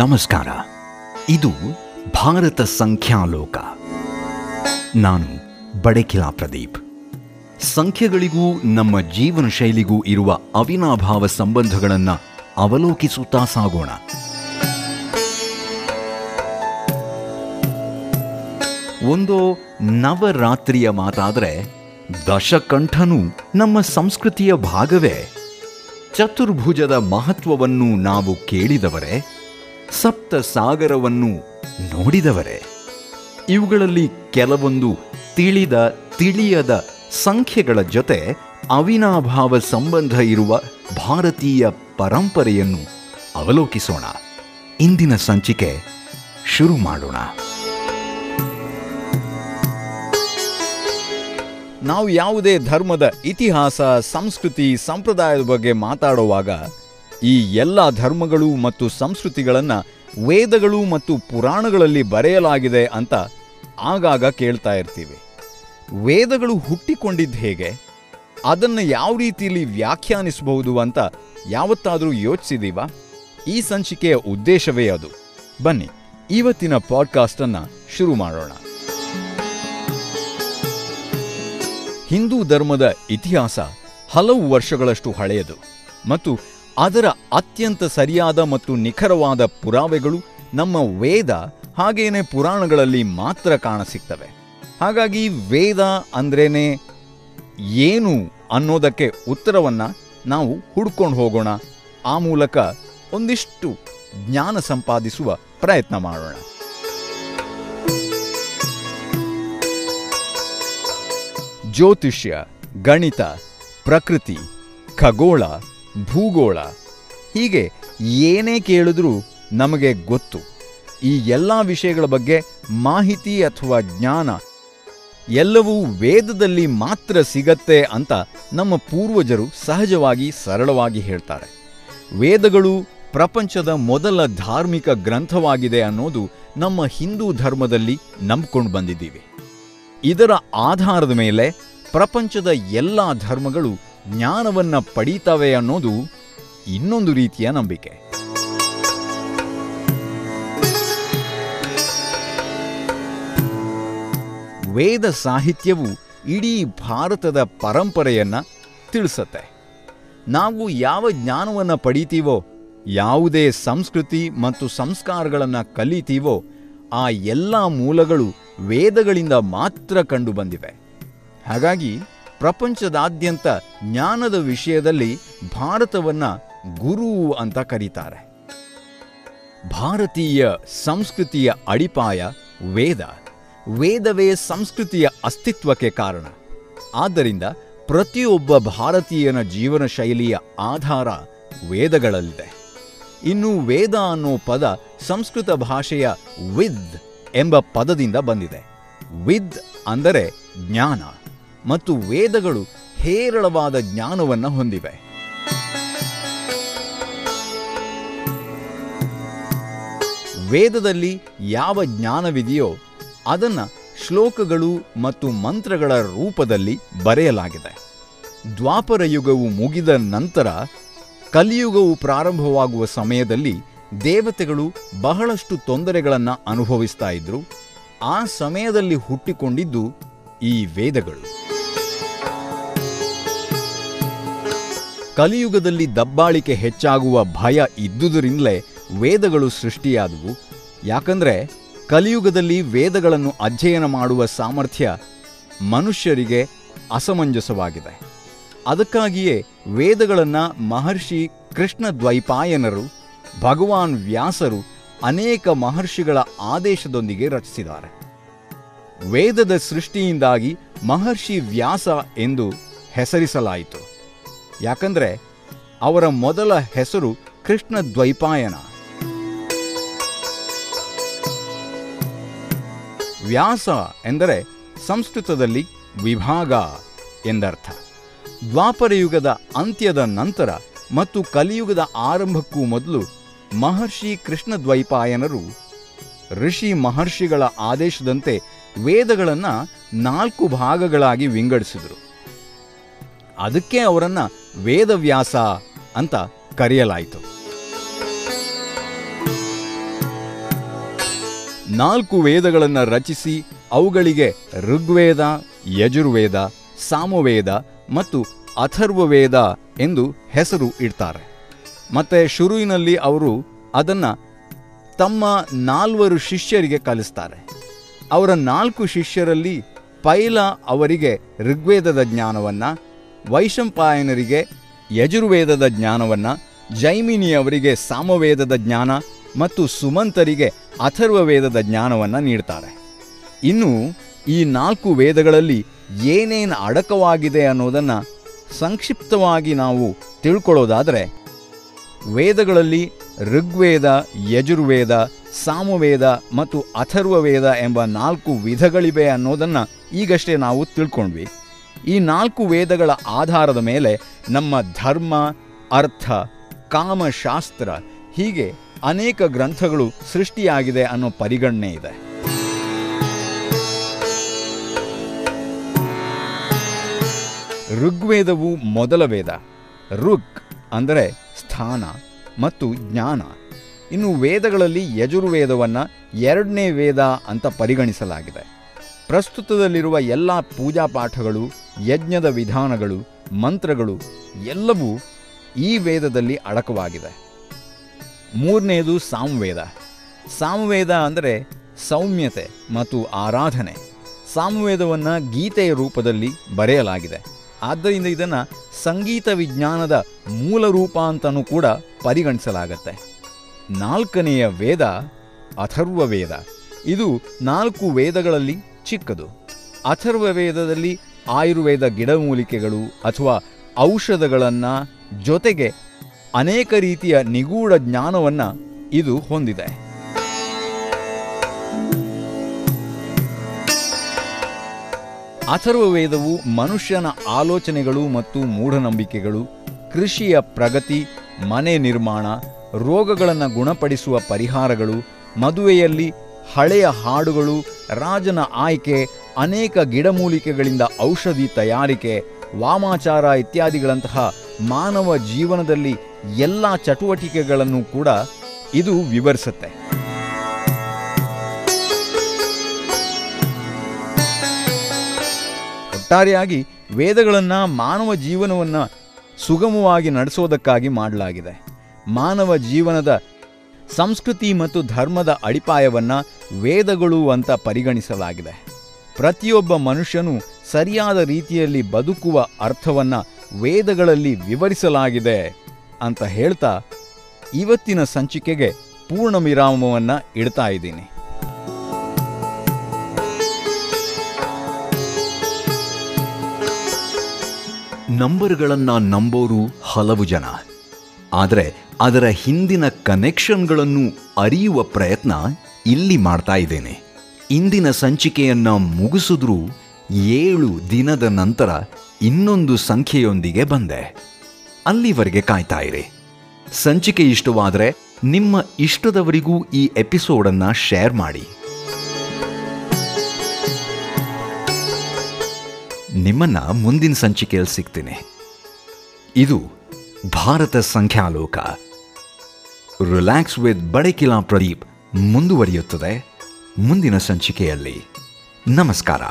ನಮಸ್ಕಾರ. ಇದು ಭಾರತ ಸಂಖ್ಯಾಲೋಕ. ನಾನು ಬಡಕಿಲಾ ಪ್ರದೀಪ್. ಸಂಖ್ಯೆಗಳಿಗೂ ನಮ್ಮ ಜೀವನ ಶೈಲಿಗೂ ಇರುವ ಅವಿನಾಭಾವ ಸಂಬಂಧಗಳನ್ನು ಅವಲೋಕಿಸುತ್ತಾ ಸಾಗೋಣ. ಒಂದು ನವರಾತ್ರಿಯ ಮಾತಾದರೆ ದಶಕಂಠನು ನಮ್ಮ ಸಂಸ್ಕೃತಿಯ ಭಾಗವೇ. ಚತುರ್ಭುಜದ ಮಹತ್ವವನ್ನು ನಾವು ಕೇಳಿದವರೇ ಸಪ್ತ ಸಾಗರವನ್ನು ನೋಡಿದವರೇ. ಇವುಗಳಲ್ಲಿ ಕೆಲವೊಂದು ತಿಳಿದ ತಿಳಿಯದ ಸಂಖ್ಯೆಗಳ ಜೊತೆ ಅವಿನಾಭಾವ ಸಂಬಂಧ ಇರುವ ಭಾರತೀಯ ಪರಂಪರೆಯನ್ನು ಅವಲೋಕಿಸೋಣ. ಇಂದಿನ ಸಂಚಿಕೆ ಶುರು ಮಾಡೋಣ. ನಾವು ಯಾವುದೇ ಧರ್ಮದ ಇತಿಹಾಸ, ಸಂಸ್ಕೃತಿ, ಸಂಪ್ರದಾಯದ ಬಗ್ಗೆ ಮಾತಾಡುವಾಗ ಈ ಎಲ್ಲ ಧರ್ಮಗಳು ಮತ್ತು ಸಂಸ್ಕೃತಿಗಳನ್ನು ವೇದಗಳು ಮತ್ತು ಪುರಾಣಗಳಲ್ಲಿ ಬರೆಯಲಾಗಿದೆ ಅಂತ ಆಗಾಗ ಕೇಳ್ತಾ ಇರ್ತೀವಿ. ವೇದಗಳು ಹುಟ್ಟಿಕೊಂಡಿದ್ದು ಹೇಗೆ? ಅದನ್ನು ಯಾವ ರೀತಿಯಲ್ಲಿ ವ್ಯಾಖ್ಯಾನಿಸಬಹುದು ಅಂತ ಯಾವತ್ತಾದರೂ ಯೋಚಿಸಿದೀವಾ? ಈ ಸಂಚಿಕೆಯ ಉದ್ದೇಶವೇ ಅದು. ಬನ್ನಿ, ಇವತ್ತಿನ ಪಾಡ್ಕಾಸ್ಟನ್ನು ಶುರು ಮಾಡೋಣ. ಹಿಂದೂ ಧರ್ಮದ ಇತಿಹಾಸ ಹಲವು ವರ್ಷಗಳಷ್ಟು ಹಳೆಯದು ಮತ್ತು ಅದರ ಅತ್ಯಂತ ಸರಿಯಾದ ಮತ್ತು ನಿಖರವಾದ ಪುರಾವೆಗಳು ನಮ್ಮ ವೇದ ಹಾಗೇನೆ ಪುರಾಣಗಳಲ್ಲಿ ಮಾತ್ರ ಕಾಣಸಿಗ್ತವೆ. ಹಾಗಾಗಿ ವೇದ ಅಂದ್ರೇನೆ ಏನು ಅನ್ನೋದಕ್ಕೆ ಉತ್ತರವನ್ನು ನಾವು ಹುಡ್ಕೊಂಡು ಹೋಗೋಣ. ಆ ಮೂಲಕ ಒಂದಿಷ್ಟು ಜ್ಞಾನ ಸಂಪಾದಿಸುವ ಪ್ರಯತ್ನ ಮಾಡೋಣ. ಜ್ಯೋತಿಷ್ಯ, ಗಣಿತ, ಪ್ರಕೃತಿ, ಖಗೋಳ ಭೂಗೋಳ. ಹೀಗೆ ಏನೇ ಕೇಳಿದ್ರೂ ನಮಗೆ ಗೊತ್ತು. ಈ ಎಲ್ಲ ವಿಷಯಗಳ ಬಗ್ಗೆ ಮಾಹಿತಿ ಅಥವಾ ಜ್ಞಾನ ಎಲ್ಲವೂ ವೇದದಲ್ಲಿ ಮಾತ್ರ ಸಿಗತ್ತೆ ಅಂತ ನಮ್ಮ ಪೂರ್ವಜರು ಸಹಜವಾಗಿ ಸರಳವಾಗಿ ಹೇಳ್ತಾರೆ. ವೇದಗಳು ಪ್ರಪಂಚದ ಮೊದಲ ಧಾರ್ಮಿಕ ಗ್ರಂಥವಾಗಿದೆ ಅನ್ನೋದು ನಮ್ಮ ಹಿಂದೂ ಧರ್ಮದಲ್ಲಿ ನಂಬ್ಕೊಂಡು ಬಂದಿದ್ದೀವಿ. ಇದರ ಆಧಾರದ ಮೇಲೆ ಪ್ರಪಂಚದ ಎಲ್ಲ ಧರ್ಮಗಳು ಜ್ಞಾನವನ್ನ ಪಡೀತವೆ ಅನ್ನೋದು ಇನ್ನೊಂದು ರೀತಿಯ ನಂಬಿಕೆ. ವೇದ ಸಾಹಿತ್ಯವು ಇಡೀ ಭಾರತದ ಪರಂಪರೆಯನ್ನ ತಿಳಿಸತ್ತೆ. ನಾವು ಯಾವ ಜ್ಞಾನವನ್ನ ಪಡೀತೀವೋ, ಯಾವುದೇ ಸಂಸ್ಕೃತಿ ಮತ್ತು ಸಂಸ್ಕಾರಗಳನ್ನು ಕಲಿತೀವೋ, ಆ ಎಲ್ಲ ಮೂಲಗಳು ವೇದಗಳಿಂದ ಮಾತ್ರ ಕಂಡುಬಂದಿವೆ ಹಾಗಾಗಿ ಪ್ರಪಂಚದಾದ್ಯಂತ ಜ್ಞಾನದ ವಿಷಯದಲ್ಲಿ ಭಾರತವನ್ನ ಗುರು ಅಂತ ಕರೀತಾರೆ. ಭಾರತೀಯ ಸಂಸ್ಕೃತಿಯ ಅಡಿಪಾಯ ವೇದ. ವೇದವೇ ಸಂಸ್ಕೃತಿಯ ಅಸ್ತಿತ್ವಕ್ಕೆ ಕಾರಣ. ಆದ್ದರಿಂದ ಪ್ರತಿಯೊಬ್ಬ ಭಾರತೀಯನ ಜೀವನ ಶೈಲಿಯ ಆಧಾರ ವೇದಗಳಲ್ಲಿದೆ. ಇನ್ನು ವೇದ ಅನ್ನೋ ಪದ ಸಂಸ್ಕೃತ ಭಾಷೆಯ ವಿದ್ ಎಂಬ ಪದದಿಂದ ಬಂದಿದೆ. ವಿದ್ ಅಂದರೆ ಜ್ಞಾನ. ಮತ್ತು ವೇದಗಳು ಹೇರಳವಾದ ಜ್ಞಾನವನ್ನು ಹೊಂದಿವೆ. ವೇದದಲ್ಲಿ ಯಾವ ಜ್ಞಾನವಿದೆಯೋ ಅದನ್ನ ಶ್ಲೋಕಗಳು ಮತ್ತು ಮಂತ್ರಗಳ ರೂಪದಲ್ಲಿ ಬರೆಯಲಾಗಿದೆ. ದ್ವಾಪರ ಯುಗವು ಮುಗಿದ ನಂತರ ಕಲಿಯುಗವು ಪ್ರಾರಂಭವಾಗುವ ಸಮಯದಲ್ಲಿ ದೇವತೆಗಳು ಬಹಳಷ್ಟು ತೊಂದರೆಗಳನ್ನು ಅನುಭವಿಸ್ತಾ ಇದ್ರು. ಆ ಸಮಯದಲ್ಲಿ ಹುಟ್ಟಿಕೊಂಡಿದ್ದು ಈ ವೇದಗಳು. ಕಲಿಯುಗದಲ್ಲಿ ದಬ್ಬಾಳಿಕೆ ಹೆಚ್ಚಾಗುವ ಭಯ ಇದ್ದುದರಿಂದಲೇ ವೇದಗಳು ಸೃಷ್ಟಿಯಾದವು. ಯಾಕಂದರೆ ಕಲಿಯುಗದಲ್ಲಿ ವೇದಗಳನ್ನು ಅಧ್ಯಯನ ಮಾಡುವ ಸಾಮರ್ಥ್ಯ ಮನುಷ್ಯರಿಗೆ ಅಸಮಂಜಸವಾಗಿದೆ. ಅದಕ್ಕಾಗಿಯೇ ವೇದಗಳನ್ನು ಮಹರ್ಷಿ ಕೃಷ್ಣ ದ್ವೈಪಾಯನರು ಭಗವಾನ್ ವ್ಯಾಸರು ಅನೇಕ ಮಹರ್ಷಿಗಳ ಆದೇಶದೊಂದಿಗೆ ರಚಿಸಿದ್ದಾರೆ. ವೇದದ ಸೃಷ್ಟಿಯಿಂದಾಗಿ ಮಹರ್ಷಿ ವ್ಯಾಸ ಎಂದು ಹೆಸರಿಸಲಾಯಿತು. ಯಾಕಂದ್ರೆ ಅವರ ಮೊದಲ ಹೆಸರು ಕೃಷ್ಣ ದ್ವೈಪಾಯನ. ವ್ಯಾಸ ಎಂದರೆ ಸಂಸ್ಕೃತದಲ್ಲಿ ವಿಭಾಗ ಎಂದರ್ಥ. ದ್ವಾಪರಯುಗದ ಅಂತ್ಯದ ನಂತರ ಮತ್ತು ಕಲಿಯುಗದ ಆರಂಭಕ್ಕೂ ಮೊದಲು ಮಹರ್ಷಿ ಕೃಷ್ಣ ದ್ವೈಪಾಯನರು ಋಷಿ ಮಹರ್ಷಿಗಳ ಆದೇಶದಂತೆ ವೇದಗಳನ್ನು ನಾಲ್ಕು ಭಾಗಗಳಾಗಿ ವಿಂಗಡಿಸಿದರು. ಅದಕ್ಕೆ ಅವರನ್ನ ವೇದವ್ಯಾಸ ಅಂತ ಕರೆಯಲಾಯಿತು. ನಾಲ್ಕು ವೇದಗಳನ್ನು ರಚಿಸಿ ಅವುಗಳಿಗೆ ಋಗ್ವೇದ, ಯಜುರ್ವೇದ, ಸಾಮವೇದ ಮತ್ತು ಅಥರ್ವವೇದ ಎಂದು ಹೆಸರು ಇಡ್ತಾರೆ. ಮತ್ತೆ ಶುರುವಿನಲ್ಲಿ ಅವರು ಅದನ್ನು ತಮ್ಮ ನಾಲ್ವರು ಶಿಷ್ಯರಿಗೆ ಕಲಿಸ್ತಾರೆ. ಅವರ ನಾಲ್ಕು ಶಿಷ್ಯರಲ್ಲಿ ಪೈಲ ಅವರಿಗೆ ಋಗ್ವೇದದ ಜ್ಞಾನವನ್ನು ವೈಶಂಪಾಯನರಿಗೆ ಯಜುರ್ವೇದದ ಜ್ಞಾನವನ್ನು ಜೈಮಿನಿಯವರಿಗೆ ಸಾಮವೇದದ ಜ್ಞಾನ ಮತ್ತು ಸುಮಂತರಿಗೆ ಅಥರ್ವವೇದದ ಜ್ಞಾನವನ್ನು ನೀಡ್ತಾರೆ. ಇನ್ನು ಈ ನಾಲ್ಕು ವೇದಗಳಲ್ಲಿ ಏನೇನು ಅಡಕವಾಗಿದೆ ಅನ್ನೋದನ್ನು ಸಂಕ್ಷಿಪ್ತವಾಗಿ ನಾವು ತಿಳ್ಕೊಳ್ಳೋದಾದರೆ, ವೇದಗಳಲ್ಲಿ ಋಗ್ವೇದ, ಯಜುರ್ವೇದ, ಸಾಮವೇದ ಮತ್ತು ಅಥರ್ವವೇದ ಎಂಬ ನಾಲ್ಕು ವಿಧಗಳಿವೆ ಅನ್ನೋದನ್ನು ಈಗಷ್ಟೇ ನಾವು ತಿಳ್ಕೊಂಡ್ವಿ. ಈ ನಾಲ್ಕು ವೇದಗಳ ಆಧಾರದ ಮೇಲೆ ನಮ್ಮ ಧರ್ಮ, ಅರ್ಥ, ಕಾಮಶಾಸ್ತ್ರ ಹೀಗೆ ಅನೇಕ ಗ್ರಂಥಗಳು ಸೃಷ್ಟಿಯಾಗಿದೆ ಅನ್ನೋ ಪರಿಗಣನೆ ಇದೆ. ಋಗ್ವೇದವು ಮೊದಲ ವೇದ. ಋಗ್ ಅಂದರೆ ಸ್ಥಾನ ಮತ್ತು ಜ್ಞಾನ. ಇನ್ನು ವೇದಗಳಲ್ಲಿ ಯಜುರ್ವೇದವನ್ನು ಎರಡನೇ ವೇದ ಅಂತ ಪರಿಗಣಿಸಲಾಗಿದೆ. ಪ್ರಸ್ತುತದಲ್ಲಿರುವ ಎಲ್ಲ ಪೂಜಾ ಪಾಠಗಳು ಯಜ್ಞದ ವಿಧಾನಗಳು, ಮಂತ್ರಗಳು ಎಲ್ಲವೂ ಈ ವೇದದಲ್ಲಿ ಅಡಕವಾಗಿದೆ ಮೂರನೆಯದು ಸಾಮವೇದ ಸಾಮವೇದ ಅಂದರೆ ಸೌಮ್ಯತೆ ಮತ್ತು ಆರಾಧನೆ. ಸಾಮವೇದವನ್ನು ಗೀತೆಯ ರೂಪದಲ್ಲಿ ಬರೆಯಲಾಗಿದೆ. ಆದ್ದರಿಂದ ಇದನ್ನು ಸಂಗೀತ ವಿಜ್ಞಾನದ ಮೂಲ ರೂಪ ಅಂತಲೂ ಕೂಡ ಪರಿಗಣಿಸಲಾಗತ್ತೆ. ನಾಲ್ಕನೆಯ ವೇದ ಅಥರ್ವ ವೇದ ಇದು ನಾಲ್ಕು ವೇದಗಳಲ್ಲಿ ಚಿಕ್ಕದು. ಅಥರ್ವ ವೇದದಲ್ಲಿ ಆಯುರ್ವೇದ ಗಿಡಮೂಲಿಕೆಗಳು ಅಥವಾ ಔಷಧಗಳನ್ನು ಜೊತೆಗೆ ಅನೇಕ ರೀತಿಯ ನಿಗೂಢ ಜ್ಞಾನವನ್ನು ಇದು ಹೊಂದಿದೆ. ಅಥರ್ವ ವೇದವು ಮನುಷ್ಯನ ಆಲೋಚನೆಗಳು ಮತ್ತು ಮೂಢನಂಬಿಕೆಗಳು, ಕೃಷಿಯ ಪ್ರಗತಿ, ಮನೆ ನಿರ್ಮಾಣ, ರೋಗಗಳನ್ನು ಗುಣಪಡಿಸುವ ಪರಿಹಾರಗಳು, ಮದುವೆಯಲ್ಲಿ ಹಳೆಯ ಹಾಡುಗಳು, ರಾಜನ ಆಯ್ಕೆ, ಅನೇಕ ಗಿಡಮೂಲಿಕೆಗಳಿಂದ ಔಷಧಿ ತಯಾರಿಕೆ, ವಾಮಾಚಾರ ಇತ್ಯಾದಿಗಳಂತಹ ಮಾನವ ಜೀವನದಲ್ಲಿ ಎಲ್ಲ ಚಟುವಟಿಕೆಗಳನ್ನು ಕೂಡ ಇದು ವಿವರಿಸುತ್ತೆ. ಒಟ್ಟಾರೆಯಾಗಿ ವೇದಗಳನ್ನು ಮಾನವ ಜೀವನವನ್ನು ಸುಗಮವಾಗಿ ನಡೆಸೋದಕ್ಕಾಗಿ ಮಾಡಲಾಗಿದೆ. ಮಾನವ ಜೀವನದ ಸಂಸ್ಕೃತಿ ಮತ್ತು ಧರ್ಮದ ಅಡಿಪಾಯವನ್ನು ವೇದಗಳು ಅಂತ ಪರಿಗಣಿಸಲಾಗಿದೆ. ಪ್ರತಿಯೊಬ್ಬ ಮನುಷ್ಯನು ಸರಿಯಾದ ರೀತಿಯಲ್ಲಿ ಬದುಕುವ ಅರ್ಥವನ್ನು ವೇದಗಳಲ್ಲಿ ವಿವರಿಸಲಾಗಿದೆ ಅಂತ ಹೇಳ್ತಾ ಇವತ್ತಿನ ಸಂಚಿಕೆಗೆ ಪೂರ್ಣ ವಿರಾಮವನ್ನು ಇಡ್ತಾ ಇದ್ದೀನಿ. ನಂಬರ್ಗಳನ್ನು ನಂಬೋರು ಹಲವು ಜನ. ಆದರೆ ಅದರ ಹಿಂದಿನ ಕನೆಕ್ಷನ್ಗಳನ್ನು ಅರಿಯುವ ಪ್ರಯತ್ನ ಇಲ್ಲಿ ಮಾಡ್ತಾ ಇದ್ದೇನೆ. ಇಂದಿನ ಸಂಚಿಕೆಯನ್ನು ಮುಗಿಸಿದ್ರೂ ಏಳು ದಿನದ ನಂತರ ಇನ್ನೊಂದು ಸಂಖ್ಯೆಯೊಂದಿಗೆ ಬಂದೆ. ಅಲ್ಲಿವರೆಗೆ ಕಾಯ್ತಾ ಇರಿ. ಸಂಚಿಕೆ ಇಷ್ಟವಾದರೆ ನಿಮ್ಮ ಇಷ್ಟದವರಿಗೂ ಈ ಎಪಿಸೋಡನ್ನು ಶೇರ್ ಮಾಡಿ. ನಿಮ್ಮನ್ನ ಮುಂದಿನ ಸಂಚಿಕೆಯಲ್ಲಿ ಸಿಗ್ತೀನಿ. ಇದು ಭಾರತ ಸಂಖ್ಯಾಲೋಕ. ರಿಲ್ಯಾಕ್ಸ್ ವಿತ್ ಬಡಕಿಲಾ ಪ್ರದೀಪ್ ಮುಂದುವರಿಯುತ್ತದೆ. ಮುಂದಿನ ಸಂಚಿಕೆಯಲ್ಲಿ ನಮಸ್ಕಾರ.